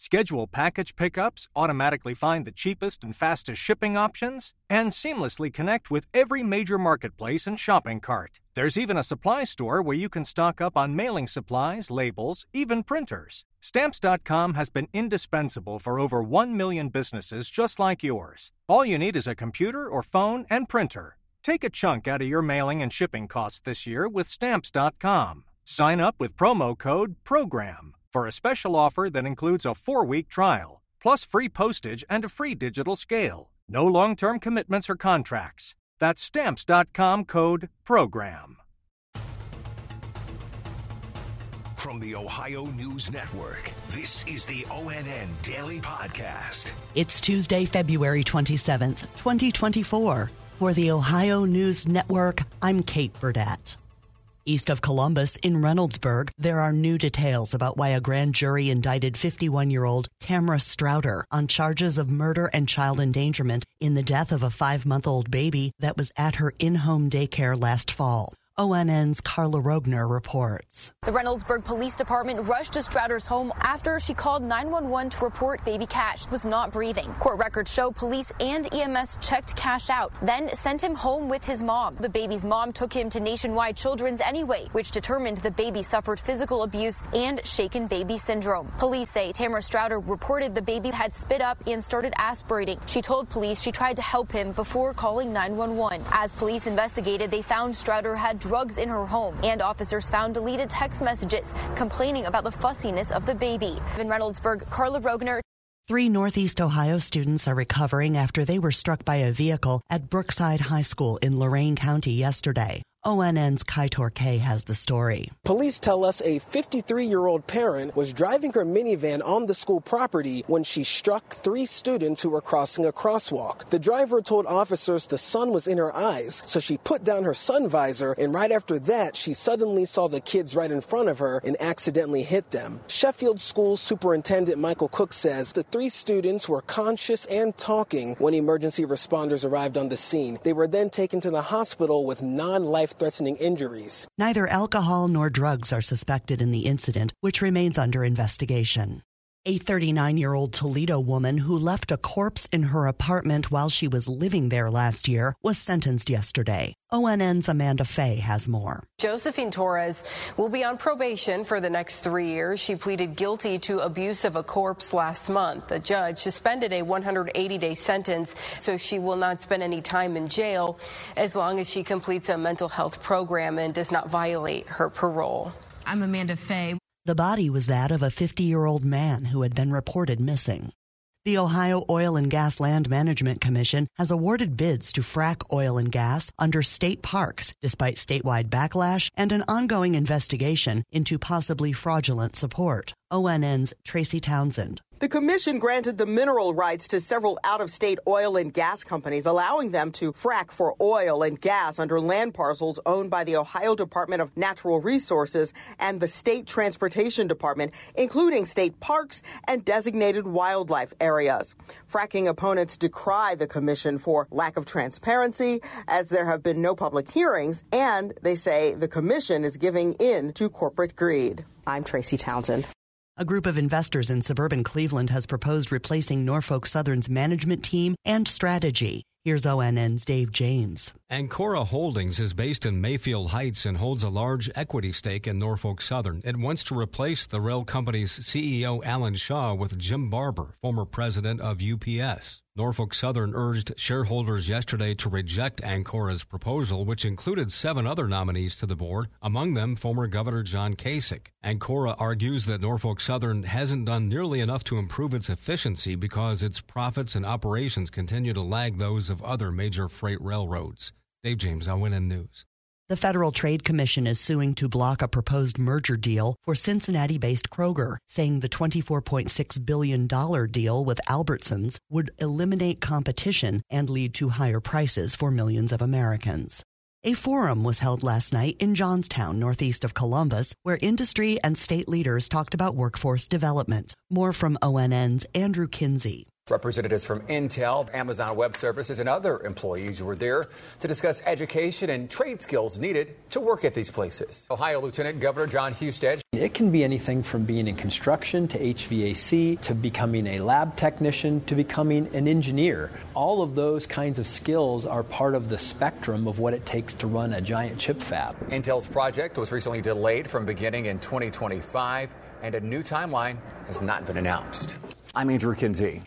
Schedule package pickups, automatically find the cheapest and fastest shipping options, and seamlessly connect with every major marketplace and shopping cart. There's even a supply store where you can stock up on mailing supplies, labels, even printers. Stamps.com has been indispensable for over 1 million businesses just like yours. All you need is a computer or phone and printer. Take a chunk out of your mailing and shipping costs this year with Stamps.com. Sign up with promo code PROGRAM for a special offer that includes a four week trial, plus free postage and a free digital scale. No long term commitments or contracts. That's stamps.com code PROGRAM. From the Ohio News Network, this is the ONN Daily Podcast. It's Tuesday, February 27th, 2024. For the Ohio News Network, I'm Kate Burdett. East of Columbus in Reynoldsburg, there are new details about why a grand jury indicted 51 year old Tamara Strouder on charges of murder and child endangerment in the death of a five month old baby that was at her in home daycare last fall. ONN's Carla Rogner reports. The Reynoldsburg Police Department rushed to Strouder's home after she called 911 to report baby Cash was not breathing. Court records show police and EMS checked Cash out, then sent him home with his mom. The baby's mom took him to Nationwide Children's anyway, which determined the baby suffered physical abuse and shaken baby syndrome. Police say Tamara Strouder reported the baby had spit up and started aspirating. She told police she tried to help him before calling 911. As police investigated, they found Strouder had drugs in her home, and officers found deleted text messages complaining about the fussiness of the baby. In Reynoldsburg, Carla Rogner. Three Northeast Ohio students are recovering after they were struck by a vehicle at Brookside High School in Lorain County yesterday. ONN's Kaitor K has the story. Police tell us a 53 year old parent was driving her minivan on the school property when she struck three students who were crossing a crosswalk. The driver told officers the sun was in her eyes, so she put down her sun visor, and right after that, she suddenly saw the kids right in front of her and accidentally hit them. Sheffield School Superintendent Michael Cook says the three students were conscious and talking when emergency responders arrived on the scene. They were then taken to the hospital with non life threatening injuries. Neither alcohol nor drugs are suspected in the incident, which remains under investigation. A 39 year old Toledo woman who left a corpse in her apartment while she was living there last year was sentenced yesterday. ONN's Amanda Fay has more. Josephine Torres will be on probation for the next three years. She pleaded guilty to abuse of a corpse last month. The judge suspended a 180 day sentence, so she will not spend any time in jail as long as she completes a mental health program and does not violate her parole. I'm Amanda Fay. The body was that of a 50 year old man who had been reported missing. The Ohio Oil and Gas Land Management Commission has awarded bids to frack oil and gas under state parks, despite statewide backlash and an ongoing investigation into possibly fraudulent support. ONN's Tracy Townsend. The commission granted the mineral rights to several out of state oil and gas companies, allowing them to frack for oil and gas under land parcels owned by the Ohio Department of Natural Resources and the State Transportation Department, including state parks and designated wildlife areas. Fracking opponents decry the commission for lack of transparency, as there have been no public hearings, and they say the commission is giving in to corporate greed. I'm Tracy Townsend. A group of investors in suburban Cleveland has proposed replacing Norfolk Southern's management team and strategy. Here's ONN's Dave James. Ancora Holdings is based in Mayfield Heights and holds a large equity stake in Norfolk Southern. It wants to replace the rail company's CEO Alan Shaw with Jim Barber, former president of UPS. Norfolk Southern urged shareholders yesterday to reject Ancora's proposal, which included seven other nominees to the board, among them former Governor John Kasich. Ancora argues that Norfolk Southern hasn't done nearly enough to improve its efficiency because its profits and operations continue to lag those of other major freight railroads. Dave James, on ONN News. The Federal Trade Commission is suing to block a proposed merger deal for Cincinnati based Kroger, saying the $24.6 billion deal with Albertsons would eliminate competition and lead to higher prices for millions of Americans. A forum was held last night in Johnstown, northeast of Columbus, where industry and state leaders talked about workforce development. More from ONN's Andrew Kinsey. Representatives from Intel, Amazon Web Services, and other employees were there to discuss education and trade skills needed to work at these places. Ohio Lieutenant Governor Jon Husted. It can be anything from being in construction to HVAC to becoming a lab technician to becoming an engineer. All of those kinds of skills are part of the spectrum of what it takes to run a giant chip fab. Intel's project was recently delayed from beginning in 2025, and a new timeline has not been announced. I'm Andrew Kinsey.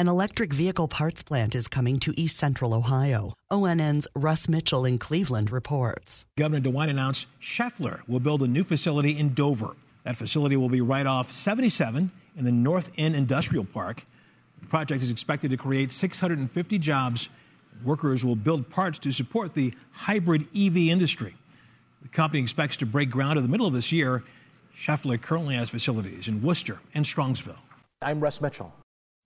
An electric vehicle parts plant is coming to East Central Ohio. ONN's Russ Mitchell in Cleveland reports. Governor DeWine announced Schaeffler will build a new facility in Dover. That facility will be right off 77 in the North End Industrial Park. The project is expected to create 650 jobs. Workers will build parts to support the hybrid EV industry. The company expects to break ground in the middle of this year. Schaeffler currently has facilities in Wooster and Strongsville. I'm Russ Mitchell.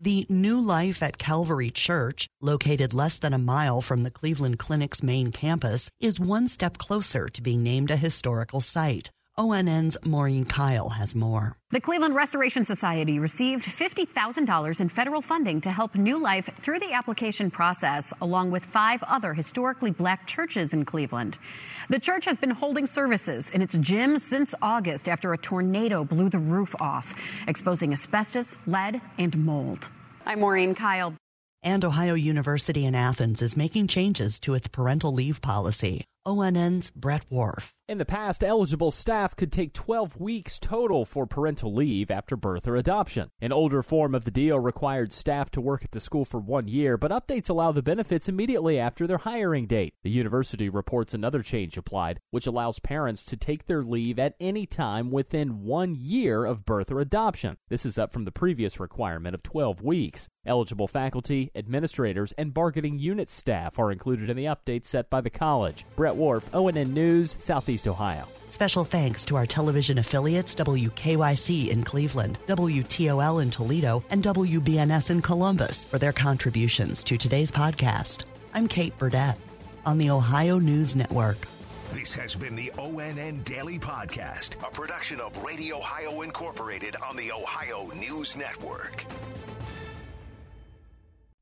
The New Life at Calvary Church, located less than a mile from the Cleveland Clinic's main campus, is one step closer to being named a historical site. ONN's Maureen Kyle has more. The Cleveland Restoration Society received $50,000 in federal funding to help New Life through the application process, along with five other historically black churches in Cleveland. The church has been holding services in its gym since August after a tornado blew the roof off, exposing asbestos, lead, and mold. I'm Maureen Kyle. And Ohio University in Athens is making changes to its parental leave policy. ONN's Brett Wharf. In the past, eligible staff could take 12 weeks total for parental leave after birth or adoption. An older form of the deal required staff to work at the school for one year, but updates allow the benefits immediately after their hiring date. The university reports another change applied, which allows parents to take their leave at any time within one year of birth or adoption. This is up from the previous requirement of 12 weeks. Eligible faculty, administrators, and bargaining unit staff are included in the updates set by the college. Brett Wharf, ONN News, Southeast Ohio. Special thanks to our television affiliates WKYC in Cleveland, WTOL in Toledo, and WBNS in Columbus for their contributions to today's podcast. I'm Kate Burdett on the Ohio News Network. This has been the ONN Daily Podcast, a production of Radio Ohio Incorporated on the Ohio News Network.